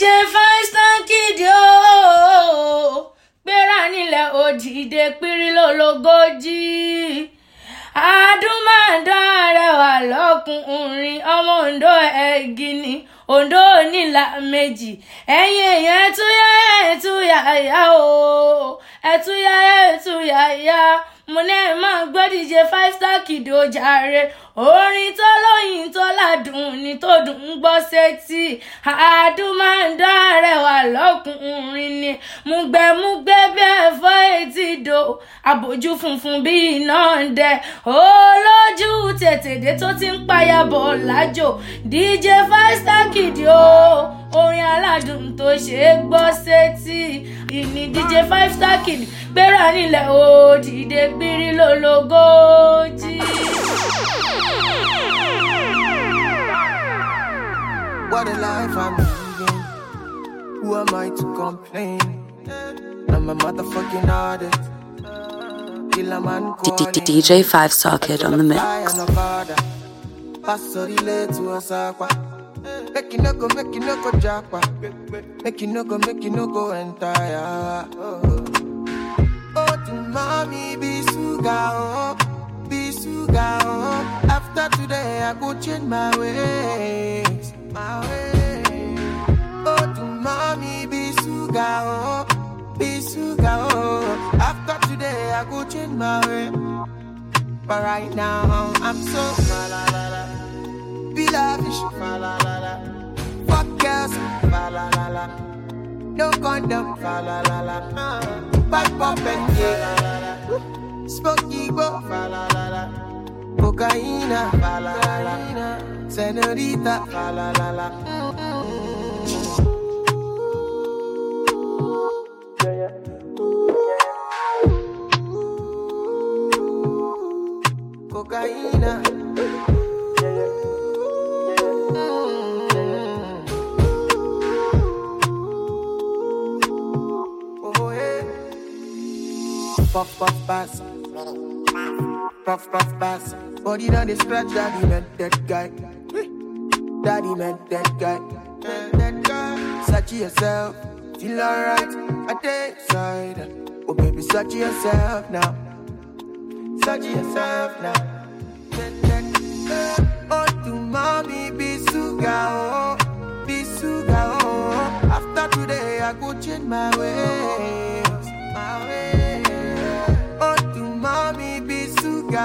dj faistan kìdí ooo gbéra nílẹ̀ òdìdè pírí lọ́lọ́gọ́jì àdúmọ̀dọ́rẹ̀ wà lọ́kùnrin ọmọ Ondo ẹ̀gì ni. Ondo nílà méjì. Ẹ̀yin èèyàn ẹ̀túyà ẹ̀túyà ẹ̀yà ooo ẹ̀túyà ẹ̀túyà ẹ̀yà ooo mo ní ẹ máa díje five star kìdí ó jàre. Orin tó lóyìn tó ládùn ní tó dùn ún gbọ́ sétí. Àdúmàdán arẹwà lọkùnrin ni. Mùgbẹ́mùgbẹ́ bí ẹ̀fọ́ etí do àbójú funfun bí iná ń dẹ. Olójú tètèdé tó ti ń payàbọ̀ lájò. Dj five star kìdí o orin aládùn tó ṣe é gbọ́ sétí ìní dj five star kìdí gbéra nílẹ̀ òdìdé pírí lólogójì. What a life I'm living. Who am I to complain? I'm a motherfucking artist. Kill a man calling. DJ Five Star Kid on the mix. Make you no go, make you no go japa. Make you no go, make you no go entire. Oh, to mommy be suga, oh, be suga, oh. After today I go change my ways, my ways. Oh to mommy be suga, oh, be suga, oh. After today I go change my way. But right now I'm so la la la. Be lavish, fa la la la. Fuck girls, fa la la la. No condom, fa la la la. Back up and yeah. Smoky bo, fa la la la. Cocaína, fa la la la. Senorita, fa la la la. Cocaína. Puff, puff, pass. Puff, puff, pass. Body done they scratch, daddy meant that guy. Daddy meant that guy. Search yourself, feel alright. I take side. Oh, baby, search yourself now. Search yourself now. Oh, to mommy, be suga, oh, be suga, oh. After today, I go change my ways,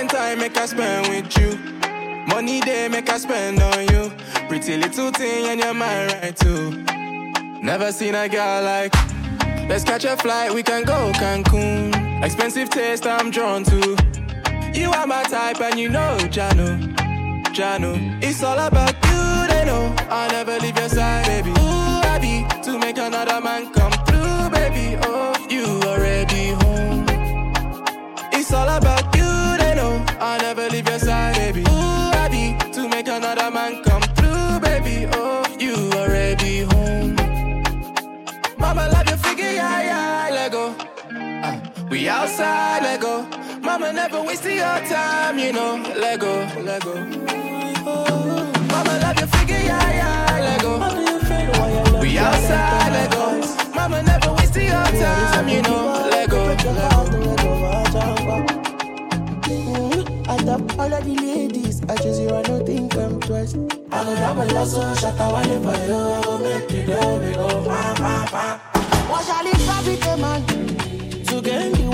Valentine make I spend with you. Money day make I spend on you. Pretty little thing and you're mine right too. Never seen a girl like. Let's catch a flight, we can go Cancun. Expensive taste I'm drawn to. You are my type and you know Jano. Jano, it's all about you, they know. I'll never leave your side, baby. Ooh, baby, to make another man come through, baby. Oh, you already we outside, let go. Mama never wasted your time, you know. Let go, let go. Mama, love your figure, yeah, yeah, let go. We outside, let go. Mama never wasted your time, you know. Let go, let go. Out mm-hmm. of all of the ladies, I choose you, I don't think I'm twice. I go my last one, shut I live for you, I go make it go, we go, pa, pa, pa. What shall it profit a man to gain the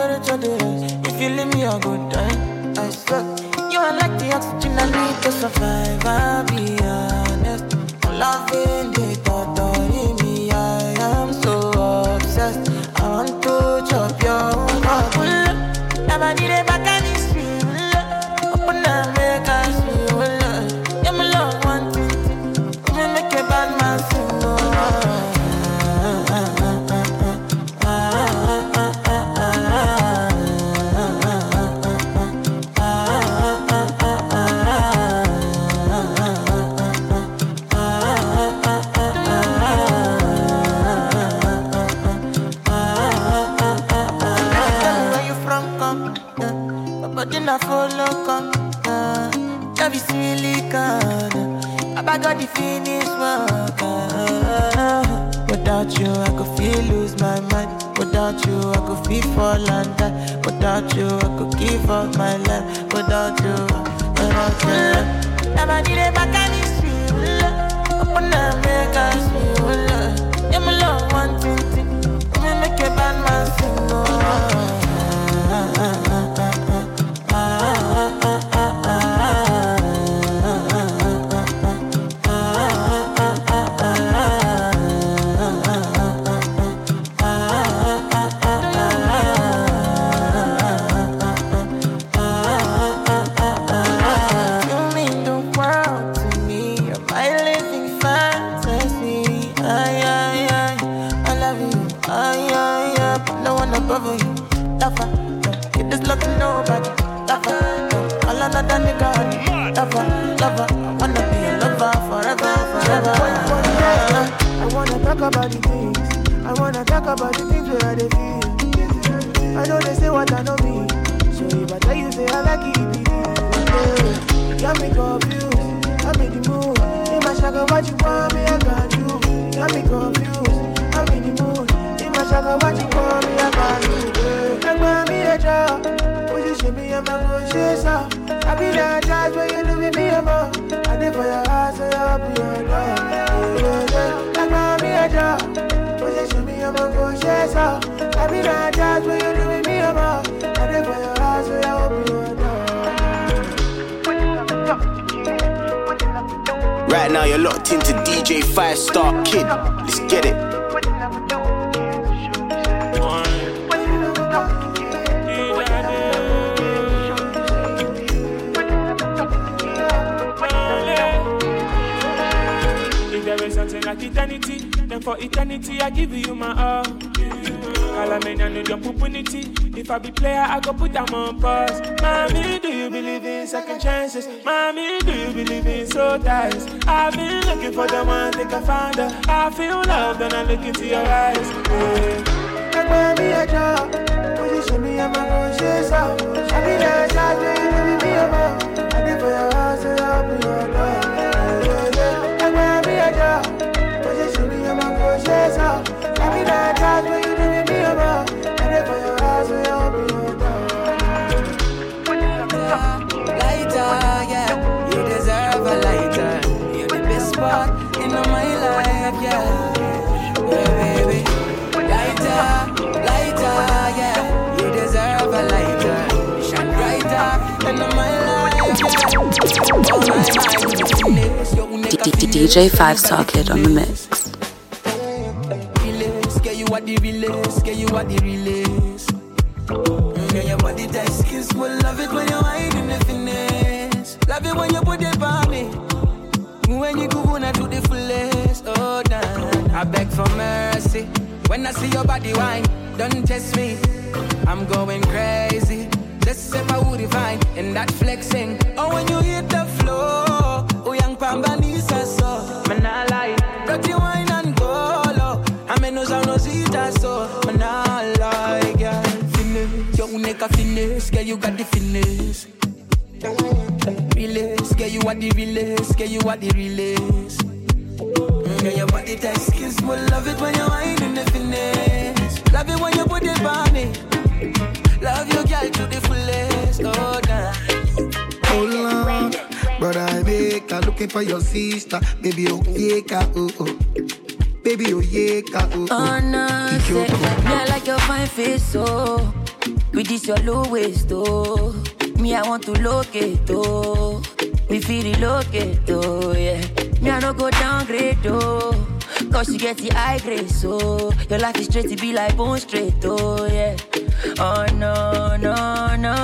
temperature is? If you leave me a good time, I swear. You are like the oxygen I need to survive. I'll be honest. I'm loving the silicon. I got the finish work. Without you, I could feel lose my mind. Without you, I could feel fall and die. Without you, I could give up my life. Without you, without you. Never did it back and. Open up, make us feel. Yeah, my love, one thing, thing. Me make a bad man sing. Oh. About the things. I wanna talk about the things where I feel. I know they say what I know me. So if I tell you, say I like it, it is. Got me confused. I'm in the mood. In my shaka, what you want me, I got you. Got me confused. I'm in the mood. In my shaka, what you want me, I got you. Like me a job. Position me, I'm a good shit, so. I be that judge when you do me, I'm a. I did for your heart, so you'll be your dog. Like me a job. Position me, I'm a good shit, so. I be that judge when you do with me, I'm a. I did for your heart, so you'll be your dog. Right now, you're locked into DJ Five Star Kid. Let's get it. If there is something like eternity, then for eternity I give you my all. And need your opportunity. If I be player, I go put them on pause. Mommy, do you believe in second chances? Mommy, do you believe in soul ties? I've been looking for the one, think I found her. I feel love when I look into your eyes. Yeah. Like when me a DJ Five Star Kid on the mix. Relays, get you what the relays. Mm, yeah, your body tight, skin smooth, love it when you wine in the finesse. Love it when you put it on me. Love you, girl, to the fullest. Oh, nah. Hold on, brother, I make looking for your sister. Baby, okay, ka, oh, oh. Baby, oh yeah, oh, oh. Oh no, say, I like your fine face, so with this your low waist, oh. Me I want to locate, oh. Feel relocate, oh yeah. Me I no go downgrade, oh. Cause you get the high grade, so your life is straight to be like bone straight, oh yeah. Oh no, no, no.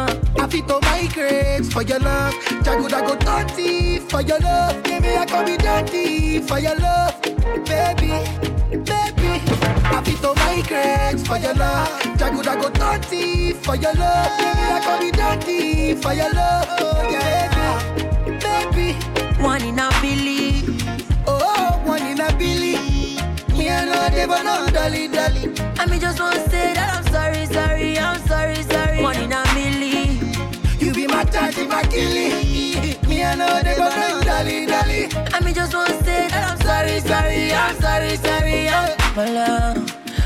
I fit to migrate for your love. Jago go dirty for your love. Give me a can be dirty for your love, baby, baby. I fit to migrate for your love. Jago go dirty for your love. Give me a can be dirty for your love, oh yeah, baby. One in a billion. Oh, one in a billion. Me and no never no dolly dolly. I mean just want to say that I'm sorry, sorry, I'm sorry, sorry. One in a million. You be my daddy, my killie. Me and no never no dolly dolly. I mean just want to say that I'm sorry, sorry, I'm sorry, sorry. I'm Mala,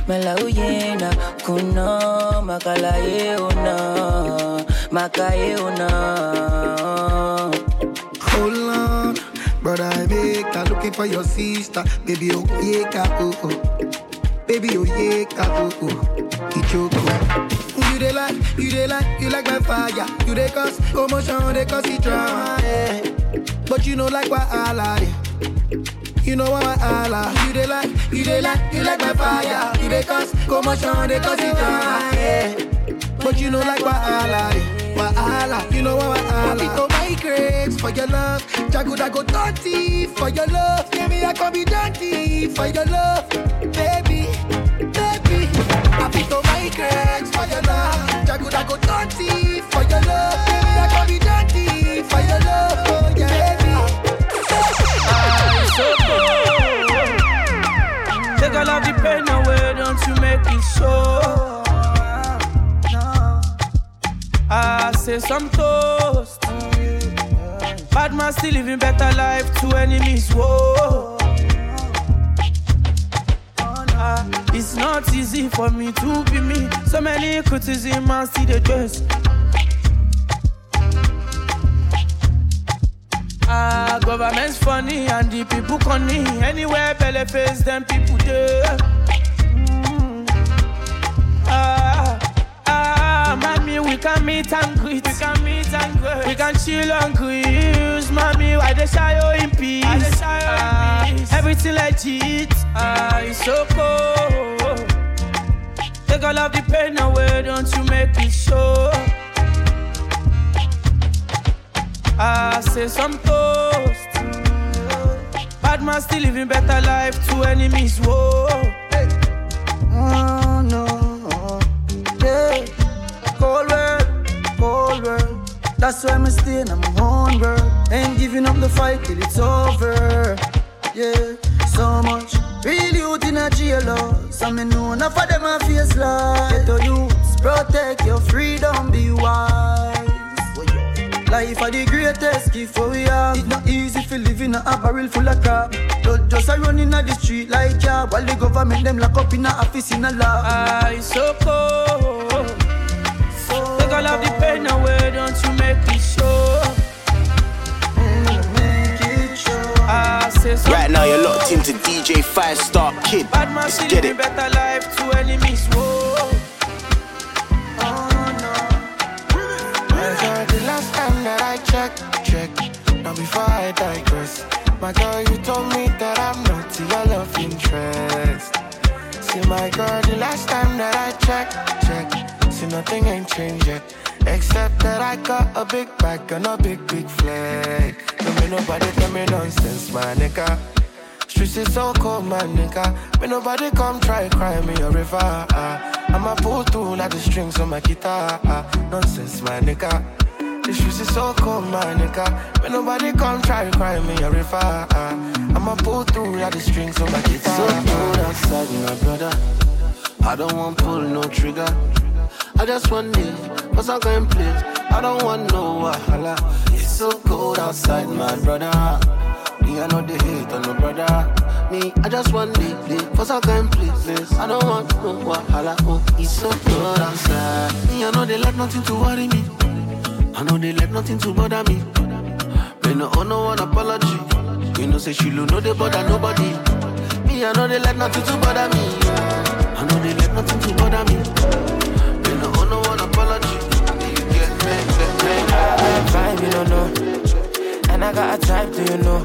mala uyena, kuno, makala una, makaye una. Hold on, brother, I make her looking for your sister. Baby, oh yeah, oh oh. Baby, oh yeah, oh oh. Ichoko. You dey like, you dey like, you like my fire. You dey cause commotion, they cause it drama, yeah. But you know like what I like. You know what I like. You dey like, you dey like, you like my fire. You dey cause commotion, they cause it drama, yeah. But you know like what I like. Like. You know what like. It my grades for your love. Jago go dirty for your love. Give me I can be dirty for your love, baby, baby. I fit to my grades for your love. Jago go dirty I say some toast. Bad man still living better life to enemies. Whoa. Ah, it's not easy for me to be me. So many criticism and see the dress. Ah, government's funny and the people conny. Anywhere belly face them people there. Mm. Ah, ah, mommy, we can meet and greet. We can meet and greet. We can chill and cruise. Mommy, why they shy you in peace? Why they shy you ah, in peace? Everything legit. Ah, it's so cold. Take all of the pain away, don't you make it show. I say some toast. Bad man still living better life to enemies. Whoa. That's why I'm staying on my own world. Ain't giving up the fight till it's over. Yeah, so much real youth in a jail. oh. Some me know enough of them a face like. Get to youths, protect your freedom, be wise. Life are the greatest gift for we have. It's not easy for living a barrel full of crap. Don't just a run in the street like yeah. While the government them lock up in a office in a lab. It's so cold. Take all of the pain away, don't you make it show. Ah, I say Right now, you're locked into DJ Five Star Kid. Bad man Let's get it. better life to enemies. Whoa. My girl, the last time that I checked, check. Now before I digress, my girl, you told me that I'm not your love interest. See, my girl, the last time that I checked, check. See, nothing ain't changed yet. Except that I got a big bag and a big, big flag. Don't make nobody tell me nonsense, my nigga. Streets is so cold, my nigga. May nobody come try cry me a river. ah. I'ma pull through like the strings on my guitar. ah. Nonsense, my nigga. The streets is so cold, my nigga. May nobody come try cry me a river. ah. I'ma pull through like the strings on my guitar. So cold outside, my brother. I don't want pull no trigger. I just want it, for I'm going place. I don't want no wahala. It's so cold outside, my brother. Me, I know they hate on my brother. Me, I just want it, for some kind place. I don't want no wahala. Oh, it's so cold outside. Me, I know they let nothing to worry me. I know they let nothing to bother me. Me, no owe no one apology. You know, say she know they bother nobody. Me, I know they let nothing to bother me. And I got a type, do you know?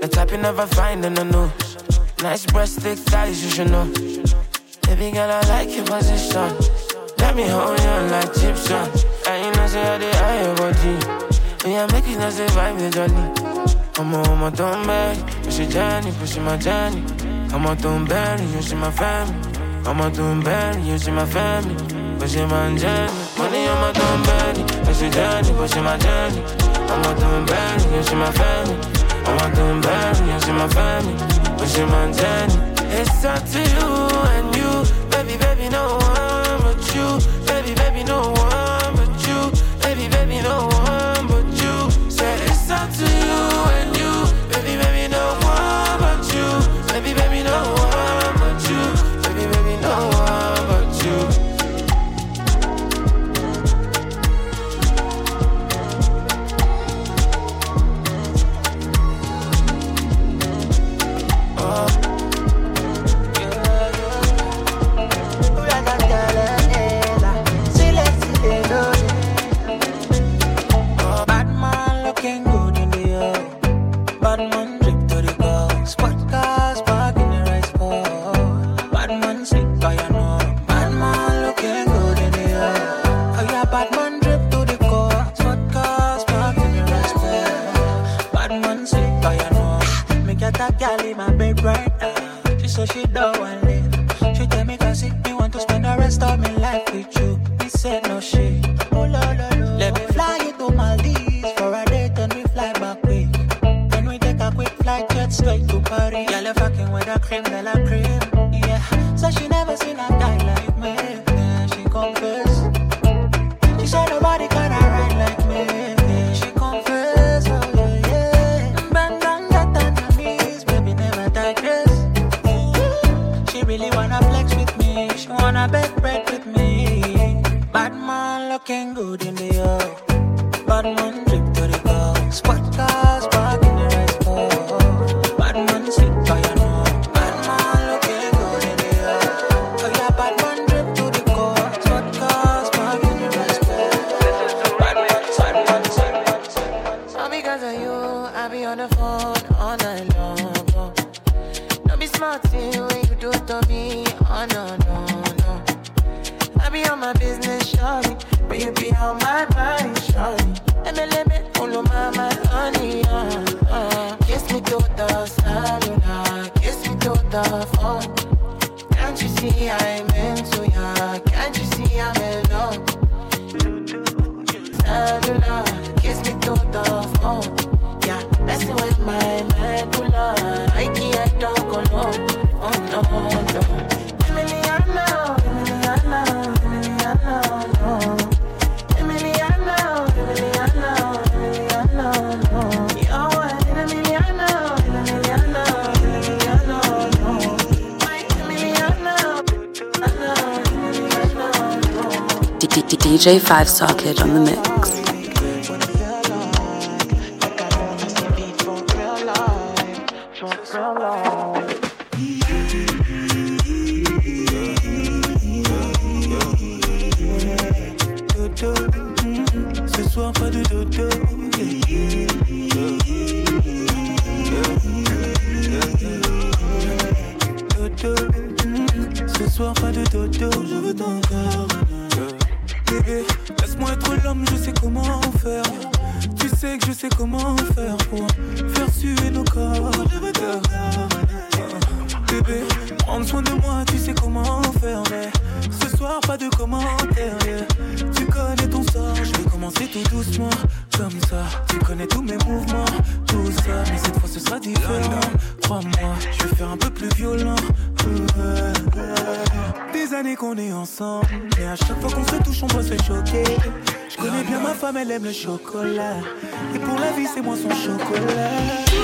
The type you never find in the know. Nice breasts, thick thighs, you should know. Baby girl, I like your position. Let me hold you like Egyptian. I ain't no say how they eye your body. We are making us survive the journey. I'm a woman, don't beg. Push your journey, push my journey. I'm a don't bury, you see my family. I'm a don't bury, you see my family. Push my journey. Money on my don't bury. Push your journey, push my journey. I'm not doing bad, nigga, she my family. I'm not doing bad, nigga, she my family. But she my daddy. It's up to you. really wanna flex with me. She wanna bake bread with me. Bad man looking good in the oil. Bad man drip to the girl. Sparkle, sparkle. behind. J5 Socket on the mix. crois-moi, je vais faire un peu plus violent. Des années qu'on est ensemble, mais à chaque fois qu'on se touche, on doit se choquer. Je connais bien ma femme, elle aime le chocolat. Et pour la vie, c'est moi son chocolat.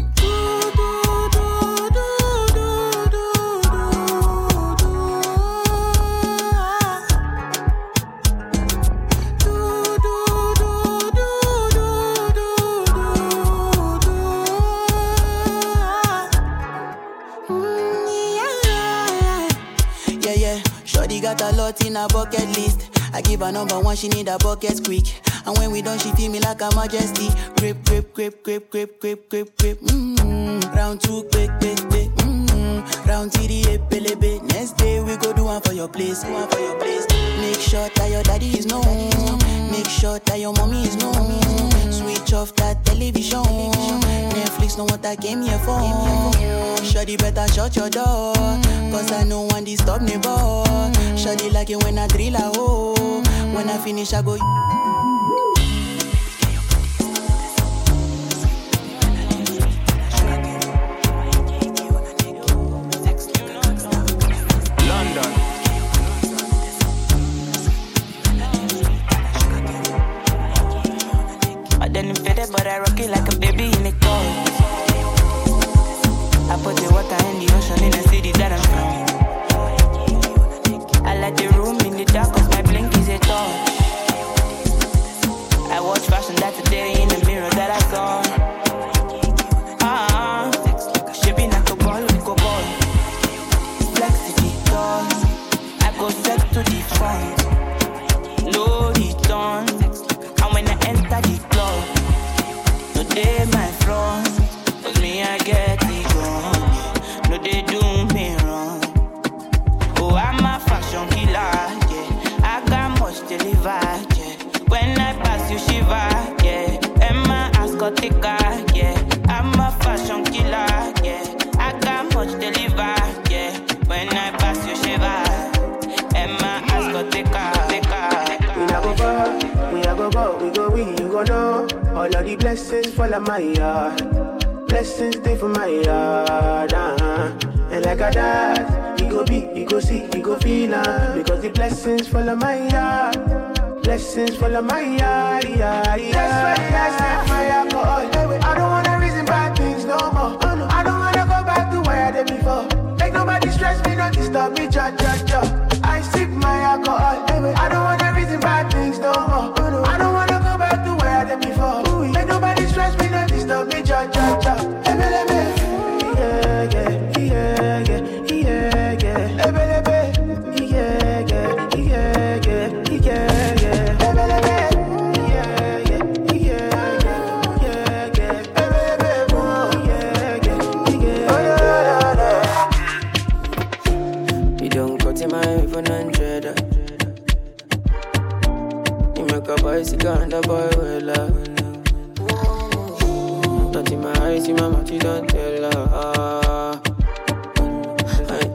Bucket list. I give her number one, she need a bucket quick. And when we done, she feel me like a majesty. Grip, grip, grip, grip, grip, grip, grip, grip. Mm-hmm. Round two, quick, quick, quick. Mm-hmm. Round three, pelebe. Next day we go do one for your place, one for your place. Make sure that your daddy is known. Make sure that your mommy is known. Switch off that television. Netflix know what I came here for. Shorty better shut your door. Cause I know one disturb me, boy. Shorty like it when I drill a hole. When I finish, I go.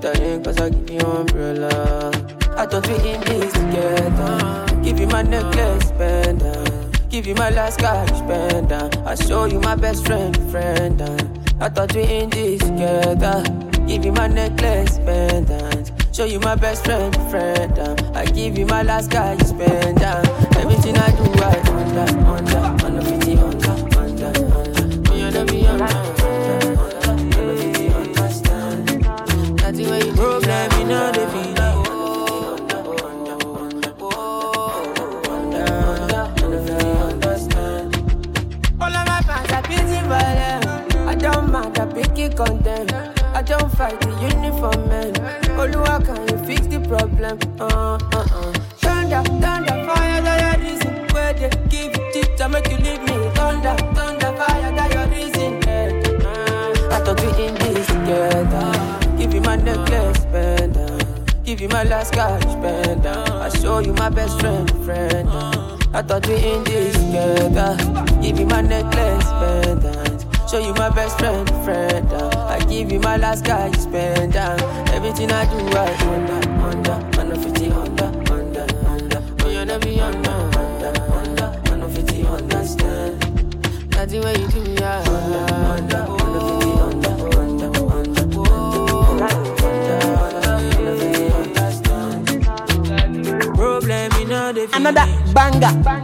Telling cause I give you umbrella. I thought we in this together. Give you my necklace, pendant. Give you my last cash, pendant. I show you my best friend, friend. I thought we in this together. Give you my necklace, pendant. Show you my best friend, friend. I give you my last cash, pendant. Everything I do, I under, under, under 50, under, under, under, me under, under, mind, I don't fight the uniform man. Oluwa, can you fix the problem? Uh, uh, uh. Thunder, thunder, fire, that your reason. Where they give you tips to make you leave me. Thunder, thunder, fire, that your reason. Eh, uh. I thought we in this together. Give you my necklace, pendant. Give you my last cash, pendant. I show you my best friend, friend. I thought we in this together. Give you my necklace, pendant. Show you my best friend, friend. uh. I give you my last guy, you spend down. Everything I do, I under, under, under 50, under, under, under. Oh, you never be under, under, under, under 50, understand. Nothing when you do me, I under, under, under 50, under, under, under, under, Problem in all the Another banger.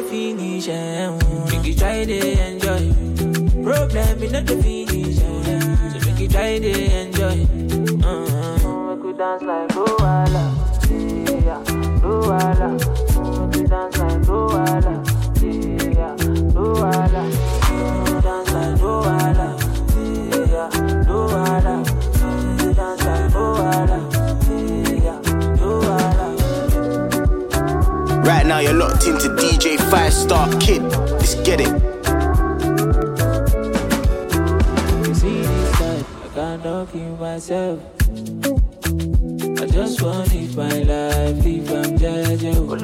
The finish, eh. Make you try to enjoy. Problem in not the finish. So make you try to enjoy. Uh-huh. Make we dance like Luala, yeah, Luala. Now, into DJ Five Star Kid. Let's get it. You see this side, I cannot kill myself. I just want live my life, live I'm judging. I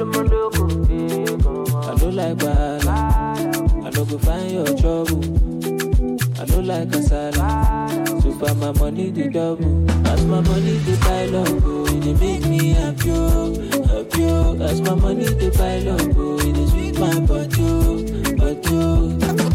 don't like bad, I don't go find your trouble. I don't like kasala, so far my money the double. As my money the pile up, oh, it make me happy, oh, happy. oh. As my money the pile up, oh, it sweet my body, oh, body. Oh.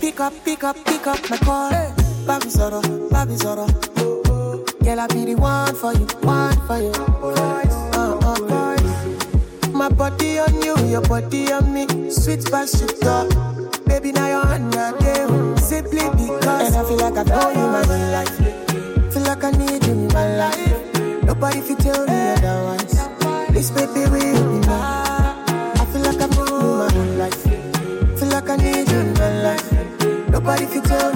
Pick up, pick up, pick up my call. Baby Zoro, baby Zoro. Girl, I be the one for you, one for you. Uh, uh, uh. My body on you, your body on me. Sweet by sugar. Baby, now you're on your day. Simply because. And I feel like I know you my whole life. Feel like I need Nobody fi tell me otherwise. This baby will be mine. I feel like I'm you my whole life. Feel like I need you in my life. Nobody fi tell me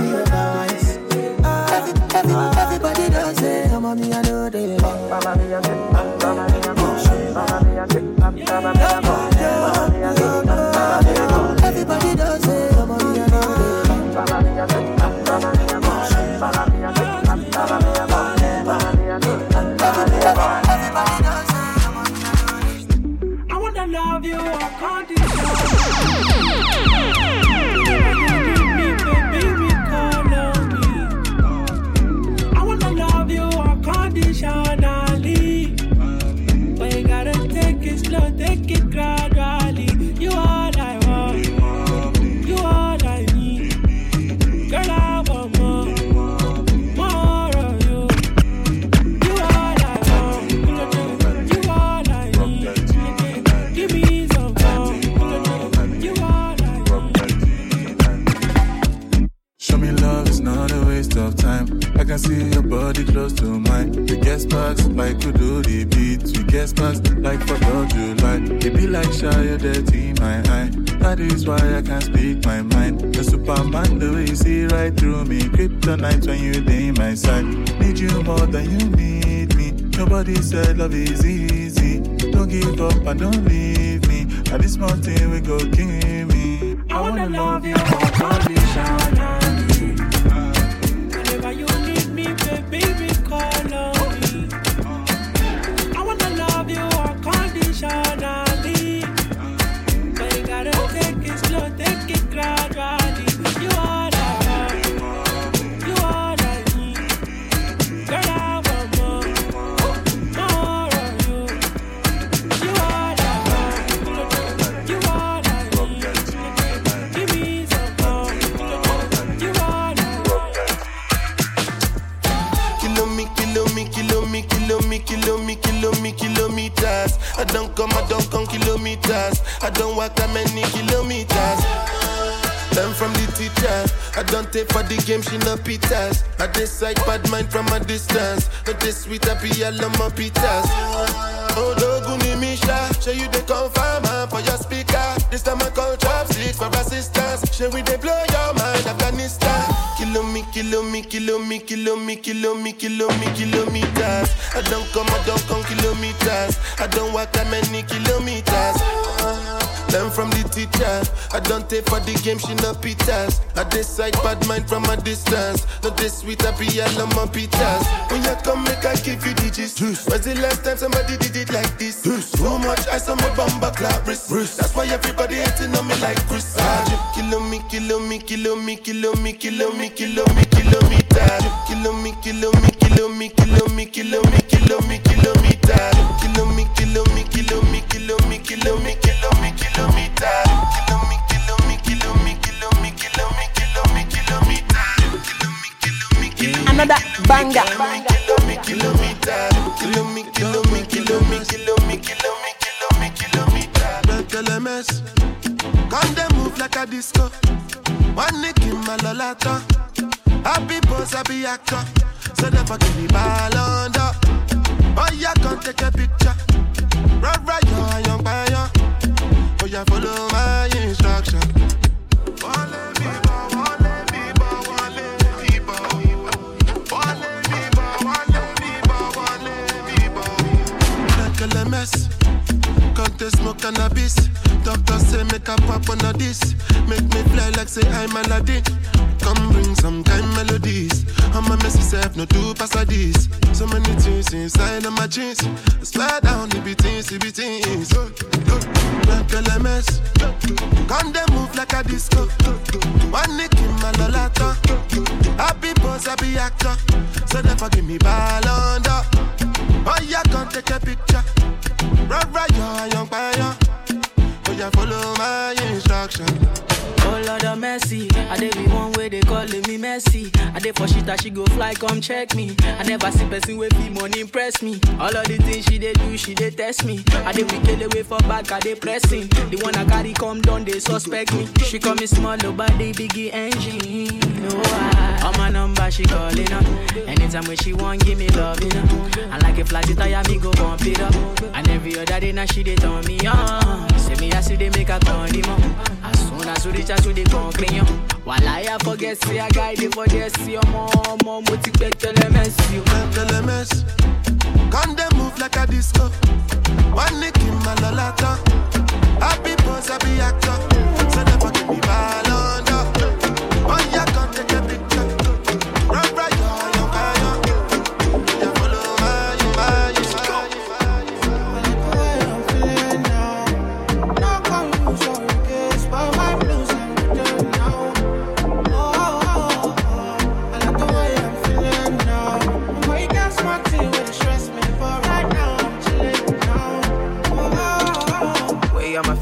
said love is easy. Don't give up and don't leave me. At this mountain we go kill me. I wanna love you happy yellow my pitas. Oh, Doguni Misha, show you the confirm for your speaker. This time I call chopsticks for assistance. Show we they blow your mind, Afghanistan. Kilo me, kilo me, kilo me, kilo me, kilo me, kilo me, kilometers. I don't come, I don't come kilometers. I don't walk that I for the game, she no pitas. I decide bad mind from a distance. Not this sweet, I be all on my pitas. When you come, make I give you digits. When's the last time somebody did it like this? Too much ice on my bumper clap wrist. That's why everybody hating on me like Chris. Ah, Kilo me, kilo me, kilo me, kilo me, kilo me, kilo me, kilometers. Kilo me, kilo me, kilo me, kilo me, kilo me, kilo me, kilometers. Kilo me, kilo me, kilo me, kilo me, kilo me, kilo me, a disco. One nick in my lolata. Happy boss, happy actor. So therefore give me ball under. Oh yeah, come take a picture. Right, right, yo, I young fire. Oh yeah, follow my instruction. Bibo. Like LMS. Can't they smoke cannabis? Doctor say make a pop on a this. Make me fly like say I'm Aladdin. Come bring some kind melodies. I'm a messy self, no two pass a this. So many things inside of my jeans. I swear down, it be things, it be things. Like LMS. Come they move like a disco. One nick in my lolata. Happy boss, happy actor. So therefore give me ball under. Oh yeah, come take a picture. Right, right, yo, young fire. Oh follow my instruction. Oh Lord of mercy, I dey be one way they calling me messy. I dey for shit that she go fly, come check me. I never see person with fee money impress me. All of the things she dey do, she dey test me. I dey wicked away for back, I dey pressing. The one I carry come down, they suspect me. She call me small, oh, but the biggie engine. No, I, on my number she calling up. Anytime when she want, give me love, you know. And like a flat tire, me go bump it up. And every other day now she dey turn me on. Say me I see they make a up. As soon as we reach out to the concrete, yo. While I forget, see a guy, they forget, see your mom, mom, what you bet, tell them, you. LMS. Come they move like a disco. One nick in my lolata. Happy boss, happy actor. So never give me ball under.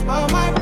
Smile my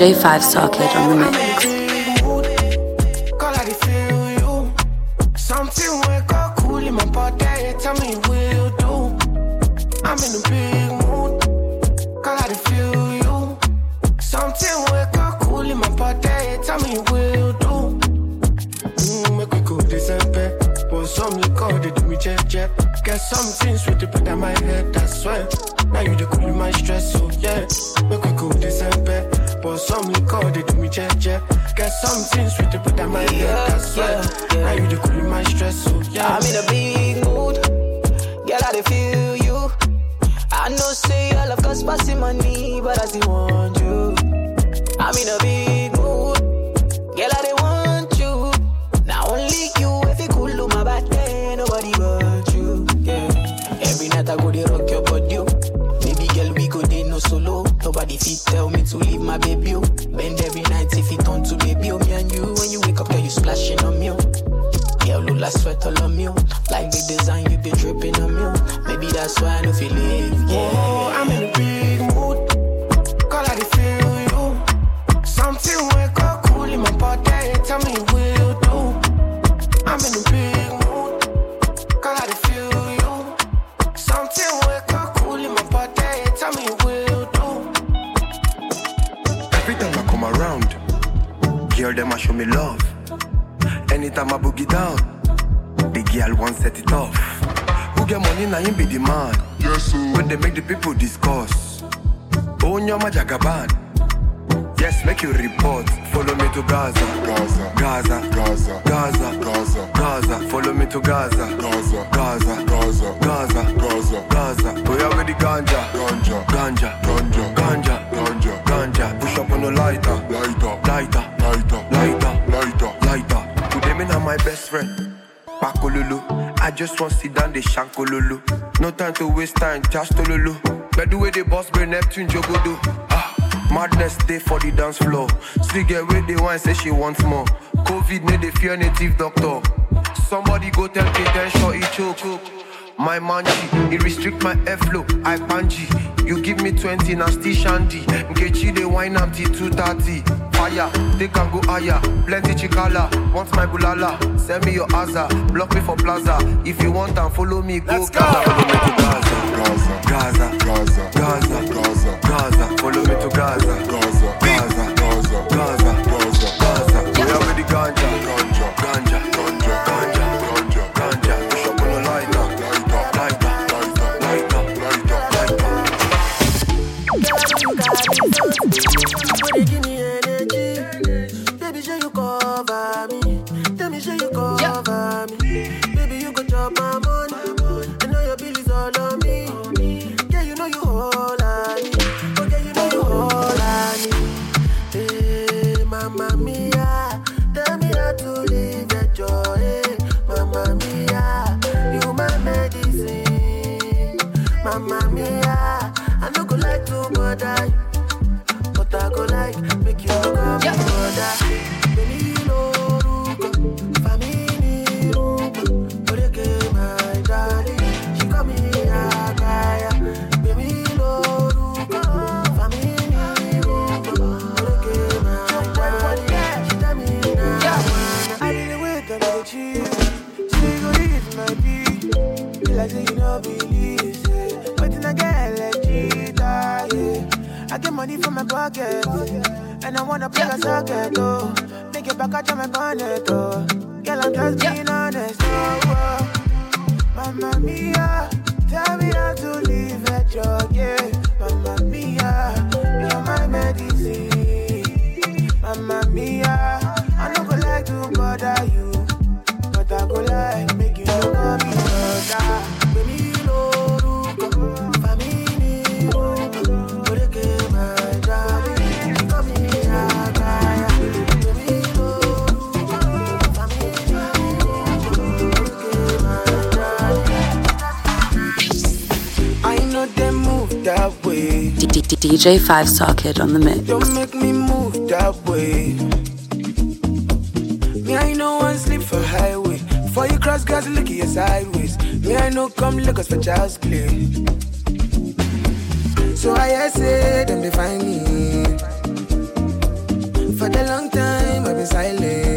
J5 socket on the mic. But I still want you. I'm in a big mood. Girl, I dey want you. Now only you if it cool my body, nobody but you. Yeah. Every night I go dey rock your body. Baby girl, we go dey no solo. Nobody fit tell me to leave my baby. Bend every night if it on to baby. Oh, me and you when you wake up, girl, you splashing on me. Girl, look like sweat all on me. Like the design you be dripping on me. Maybe that's why I don't feel it. Yeah. Neptune Jogodo. Ah, madness day for the dance floor. See get where they want say she wants more. COVID need the fear native doctor. Somebody go tell Kate sure he choke. My manji, it restrict my airflow. I panji. You give me 20 now still shandy. Nkechi they wine am till 230. Fire, they can go higher. Plenty chikala, want my bulala. Send me your Aza, block me for plaza. If you want and follow me, go. Follow me to are DJ Five Star Kid on the mix. Don't make me move that way. Me, I know one sleep for highway. For you cross guys, look at your sideways. Me, I know come look us for child's play. So I said, them they find me. For the long time, I've been silent.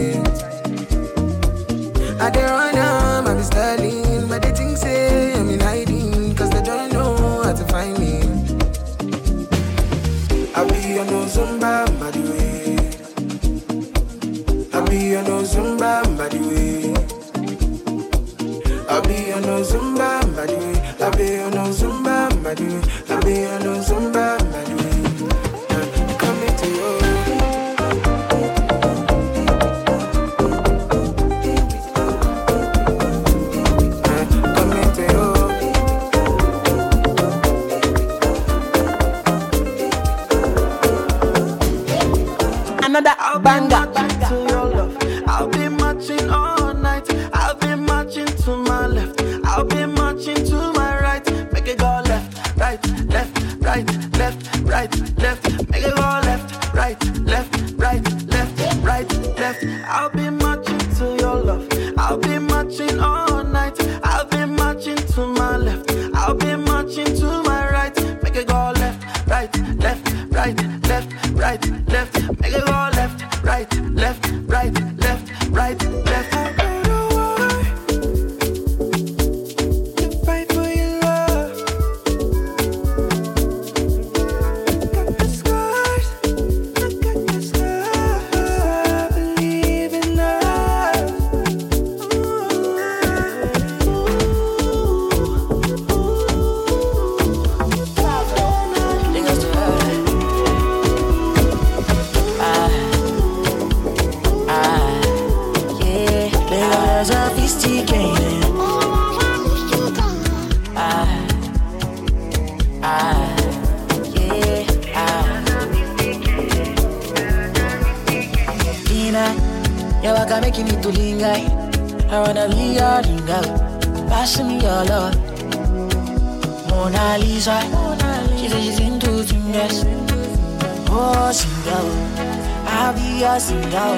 be your single.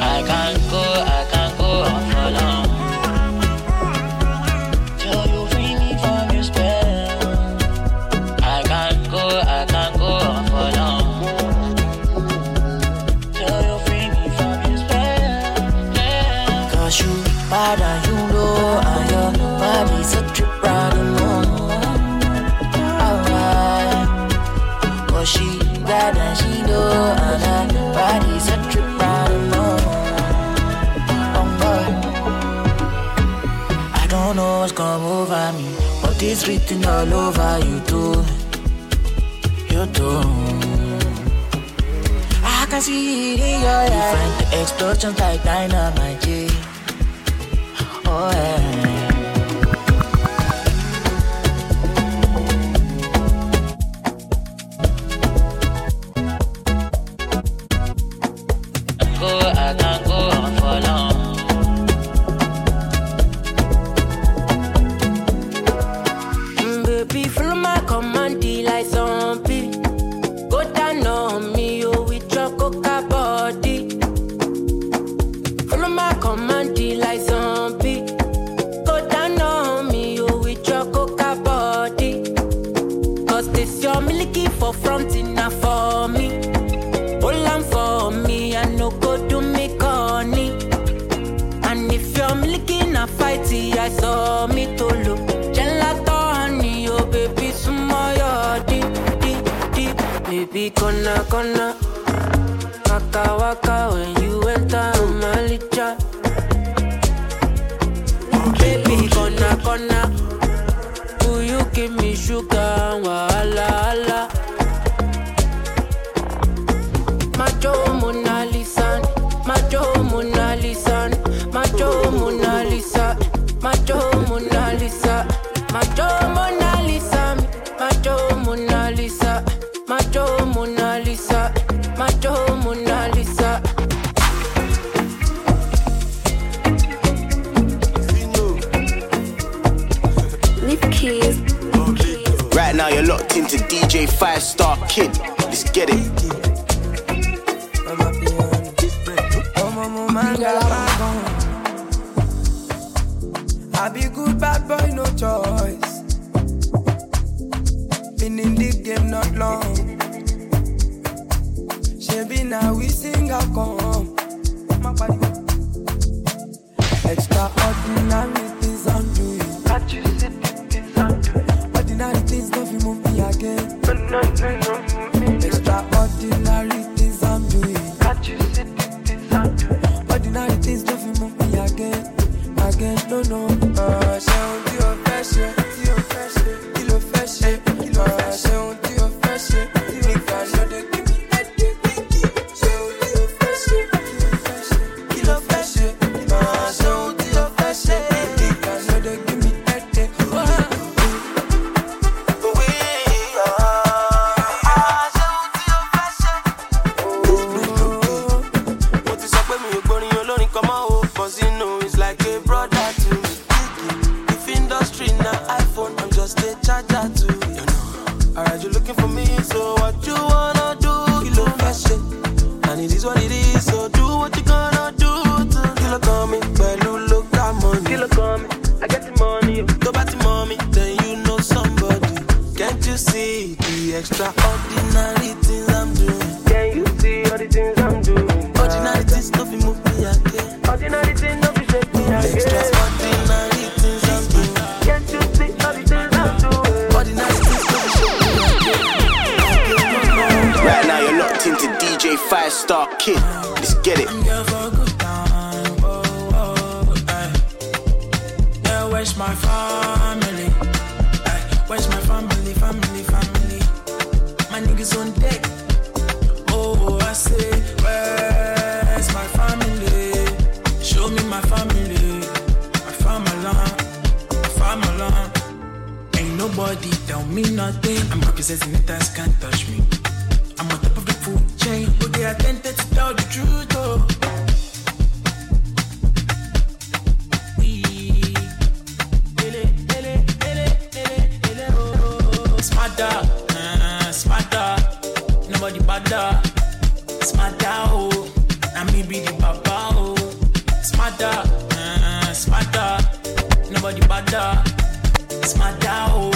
I can't go, I can't go on for long. It is written all over you too. You too. I can see it in your eyes. Find the explosions like dynamite. Oh yeah. five star. is on deck. Oh, I say, where's my family? Show me my family. I found my line, I found my line. Ain't nobody tell me nothing. I'm representing it, that can't touch me. I'm on top of the food chain, but they attempted to tell the truth, oh. smarter, smarter, oh. Me be the oh. Smarter, uh, smarter. Nobody better, smarter, oh.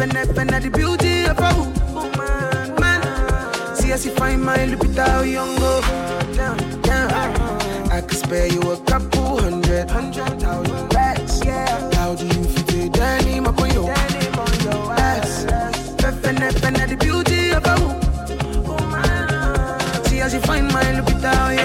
Fefene, fene, the beauty of a woman. Man, see as you find my Lupita. I could spare you a couple hundred, hundred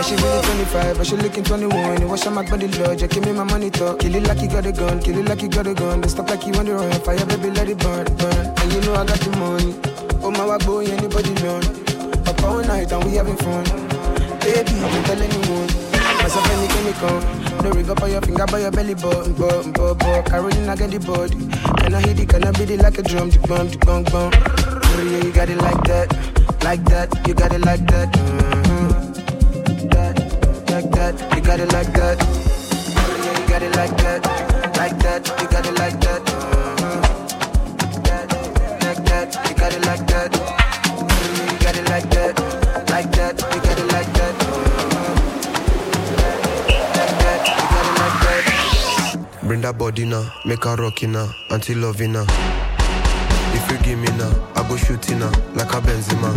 she really 25, but she looking 21. You wash my body, Lord, just give me my money, talk. Kill it like you got a gun, kill it like you got a gun. They stop like you on the run, fire, baby, let it burn, burn. And you know I got the money. Oh, my walk boy, anybody learn. Up all night and we having fun. Baby, don't tell anyone. Myself any chemical. No ring up on your finger by your belly button, button, button, button. Carolina get the body. Can I hit it, can I beat it like a drum, bum, the bum. Yeah, you got it like that, like that, you got it like that. Mhm. You got it like that. Yeah, you got it like that, like that, you got it like that. Mhm. That, like that, you got it like that. Yeah, you got it like that, like that, you got it like that. Bring that body now, make her rockin' now, until loving now. If you give me now, I go shooting now, like a Benzema.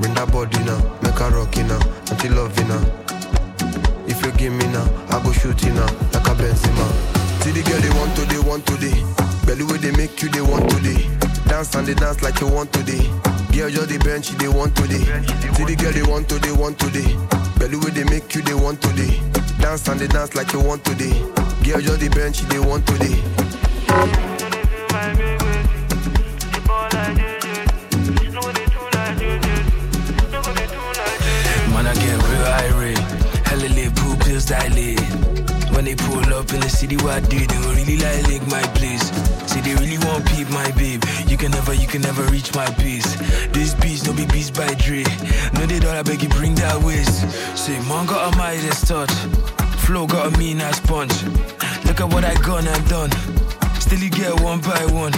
Bring that body now, make her rockin' now, until loving now. You give me now, I go shooting now, like a Benzema. See the girl they want to, they want to, they. Belly way they make you, they want to, they. Dance and they dance like you want to, they. Girl, you're the bench, they want to, they. See the girl they want to, they want to, they. Belly way they make you, they want to, they. Dance and they dance like you want to, they. Girl, you're the bench, they want to, pills. When they pull up in the city, what I do, they go really like lick my place. See, they really want peep my babe. You can never, you can never reach my peace. This beast, no be beast by Dre. No, they don't, I beg you, bring that waist. Say, man got a Midas touch. Flow got a mean ass punch. Look at what I gone and done. Still you get one by one.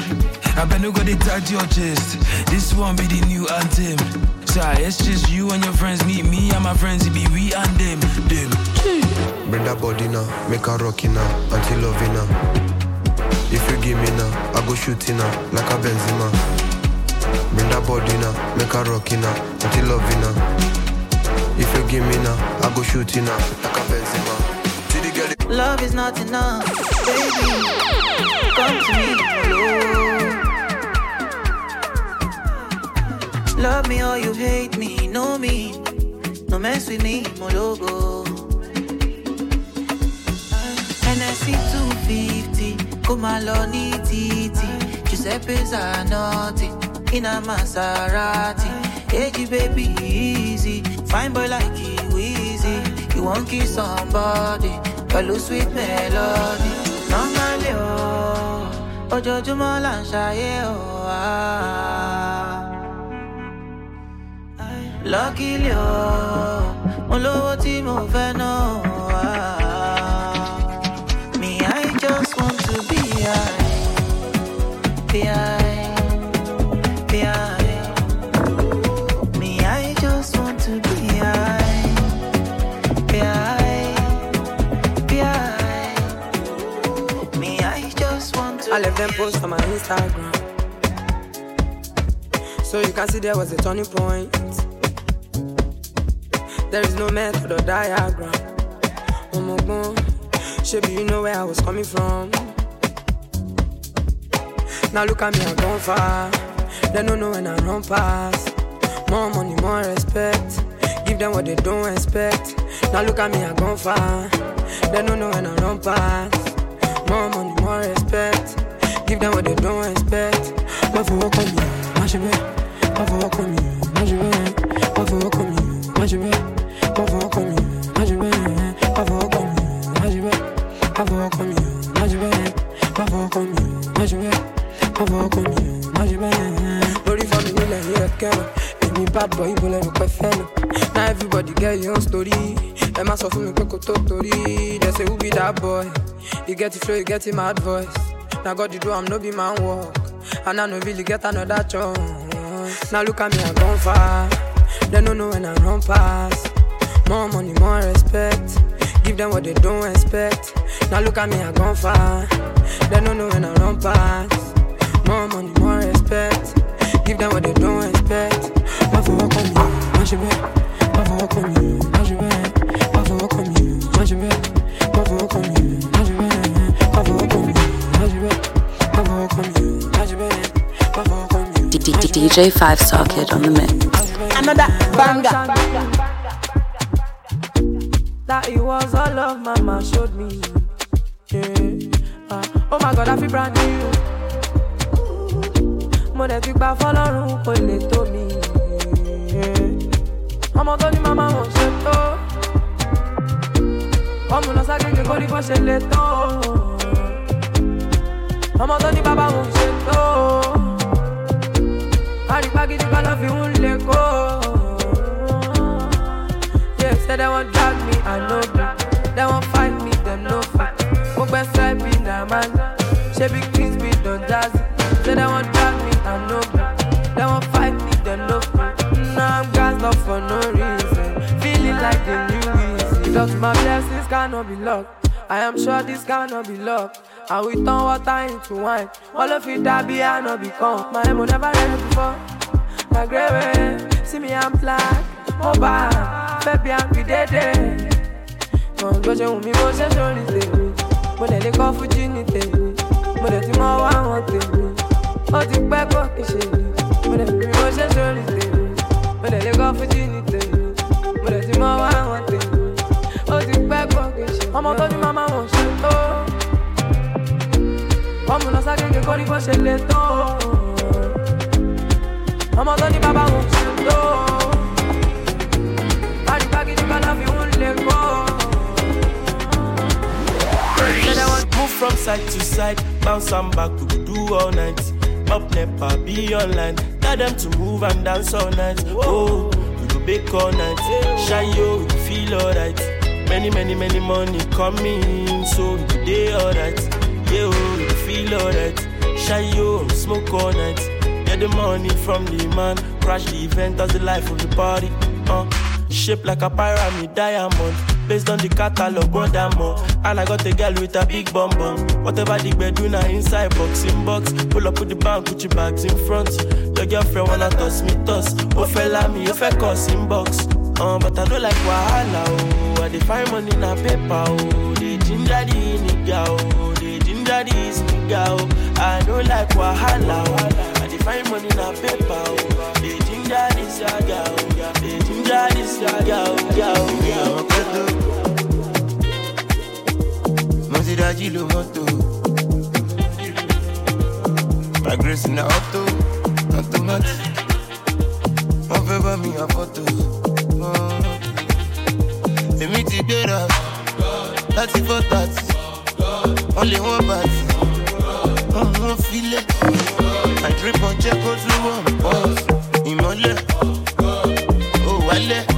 I bet no go they tag your chest. This one be the new anthem. Sorry, it's just you and your friends. Meet me and my friends. It be we and them. Them. Bring that body now, make her rockin' now, until loving now. If you give me now, I go shooting now, like a Benzema. Bring that body now, make her rockin' now, until loving now. If you give me now, I go shooting now, like a Benzema. See the girl Love is not enough, baby. Come to me, Love me or you hate me, know me. No mess with me, my logo. NSC 250, come along, titi. Giuseppe Zanotti, in a Maserati. Hey, baby, easy. Fine boy like you, easy. You won't kiss somebody, follow sweet melody. Normally, oh, ojoojúmọ́ là ń ṣayé, oh, ah. Luckily, oh, mo lówó tí mo fẹ́ náà. Me, I just want to be high. Be high. Be high. Me, I just want to be high. Be high. Be high. Me, I just want to I left them post on my Instagram. So you can see there was a turning point. There is no method or diagram. My God, Shaby, you know where I was coming from. Now look at me, I'm gone far. They don't know when I run past. More money, more respect. Give them what they don't expect. Now look at me, I'm gone far. They don't know when I run past. More money, more respect. Give them what they don't expect. Mi, má ṣe bẹ́ẹ̀. Wọ́n fọwọ́ kọ́ mi, má ṣe bẹ́ẹ̀. Wọ́n fọwọ́ kọ́ mi, má ṣe bẹ́ẹ̀ get the flow, you get him mad voice. Now God you do, I'm no be man walk. And I no really get another chance. Now look at me, I gone far. They no know when I run past. More money, more respect. Give them what they don't expect. Now look at me, I gone far. They don't know when I run past. More money, more respect. Give them what they don't expect. Pas for work on me, moi je vais. Pas for work on me, moi je vais. Pas for work on me, moi je vais. For work on me, moi for work on me, moi for work on me, moi for work on me. DJ Five Star Kid on the mix. Another banger. my shoulder. Cannot be luck. And we turn water into wine. All of it that be I not become. My emo never ready before. My gravy, eh? see me I'm black. Oh bad, baby I'm be dead. Mo ń gbọ́jọ́ wù mí mo ṣe sórí tèmi. Mo lè lè kọ́ fújì ní tèmi. Mo lè ti mọ wá àwọn tèmi. Ó ti pẹ́ kó kì í ṣe mi. Mo lè fi mo ṣe sórí tèmi. Mo lè lè kọ́ fújì ní tèmi. Mo lè ti mọ wá àwọn tèmi. Ó ti pẹ́ kó kì í ṣe mi. Ọmọ tó ní màmá wọn ní bó ṣe lè tó. Ọmọ tó ní bàbá wọn ṣe tó. Kan ló fi ń lè kó. Move from side to side, bounce and back, we do all night. Up never be online, tell them to move and dance all night. Oh, we go bake all night, shy yo, we feel alright. Many, many, many money coming, so we go day alright. Yeah, oh, we feel alright. Shy yo, smoke all night. Get the money from the man, crash the event, that's the life of the party. Uh, shaped like a pyramid diamond. Based on the catalog, damn more. And I got a girl with a big bum bum. Whatever the bed do now inside box in box. Pull up with the bank, with your bags in front. Your girlfriend wanna toss me toss. Oh fella me, if I cuss in box. Uh, but I don't like wahala, oh. I define money na paper, oh. They ginger the nigga, oh. Ginger this nigga, oh. I don't like wahala, oh. I dey find money na paper, oh. They ginger this nigga, oh. They ginger this nigga, oh. Yeah, oh, yeah, oh. mo ti dájú lo mọ́tò. my grace na auto automatic. wọ́n fẹ́ bá mi àfọ́tò. èmi ti gbéra láti four thirty only one bite. Oh, no feeling. it. I drip on Jacob's room. Ìmọ̀lẹ̀, oh, wálẹ̀.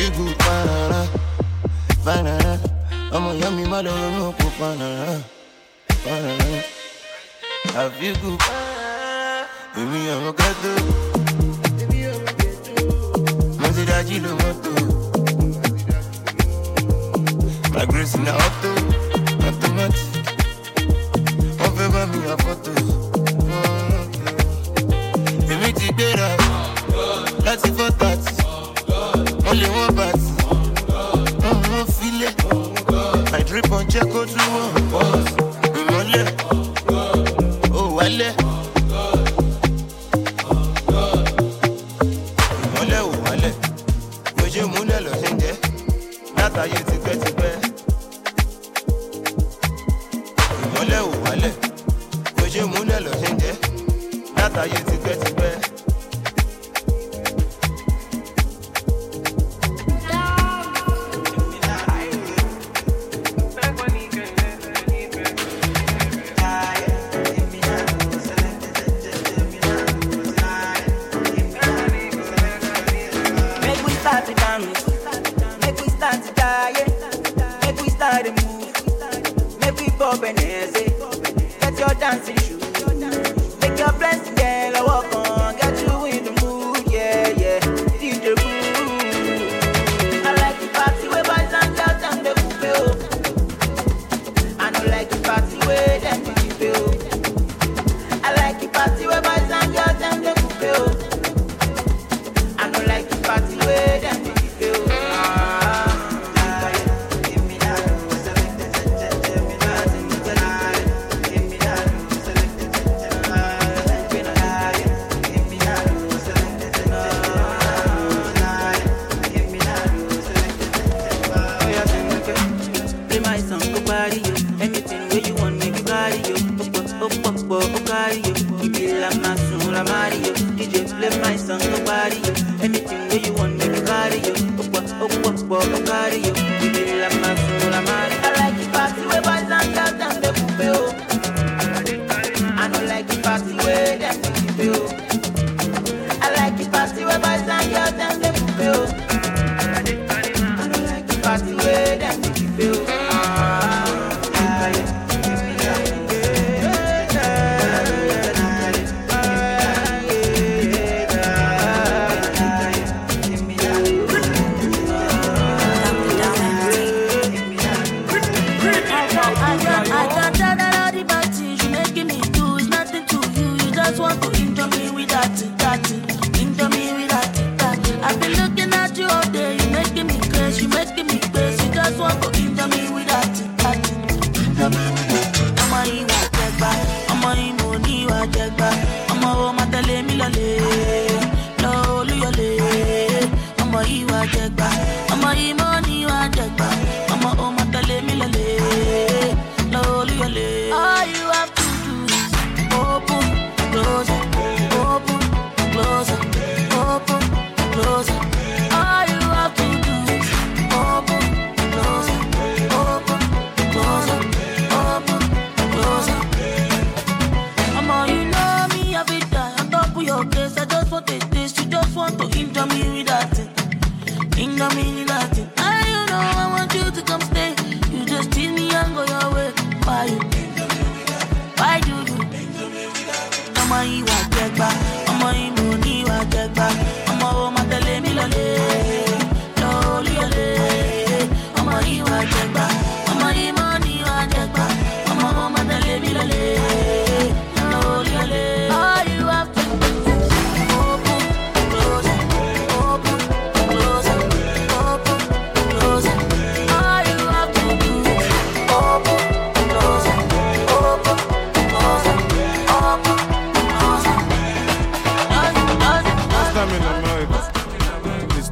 feel good, banana, banana. I'm a yummy mother, no banana, banana. I feel good, baby, I'm a gato. Baby, da jilo. My grace in the auto, automatic. Wọ́n fẹ́ bá mi àfọ́tò. Èmi ti gbéra láti fọ́. Oh, feel. I drip on Checo too.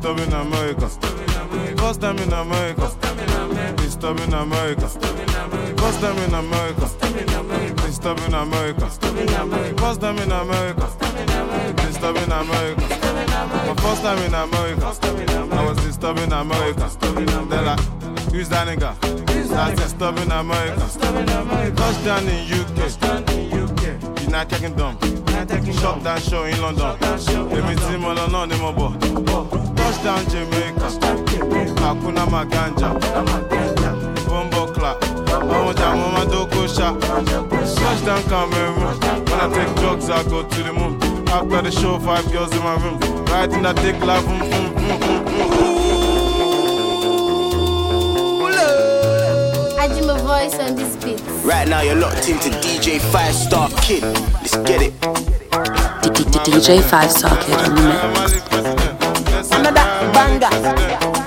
stop in America. First time in America. They stop in America. First time in America. They stop in America. First time in America. They stop in America. My first time in America. I was disturbing America. They're like, who's that nigga? That's a stop in America. Touchdown in UK. United Kingdom. Shop down show in London. Èmi tí mo lọ náà ni mo. Touchdown Jamaica. Hakuna Maganja. Bombo clap. Àwọn ọjà wọn máa dógó ṣá. Touchdown Cameroon. When I take drugs, I go to the moon. After the show, five girls in my room. Riding that dick like boom, boom, boom, boom, boom. I do my voice on this beat. Right now, you're locked into DJ Five Star Kid. Let's get it. DJ 5 Star Kid on the mix. Another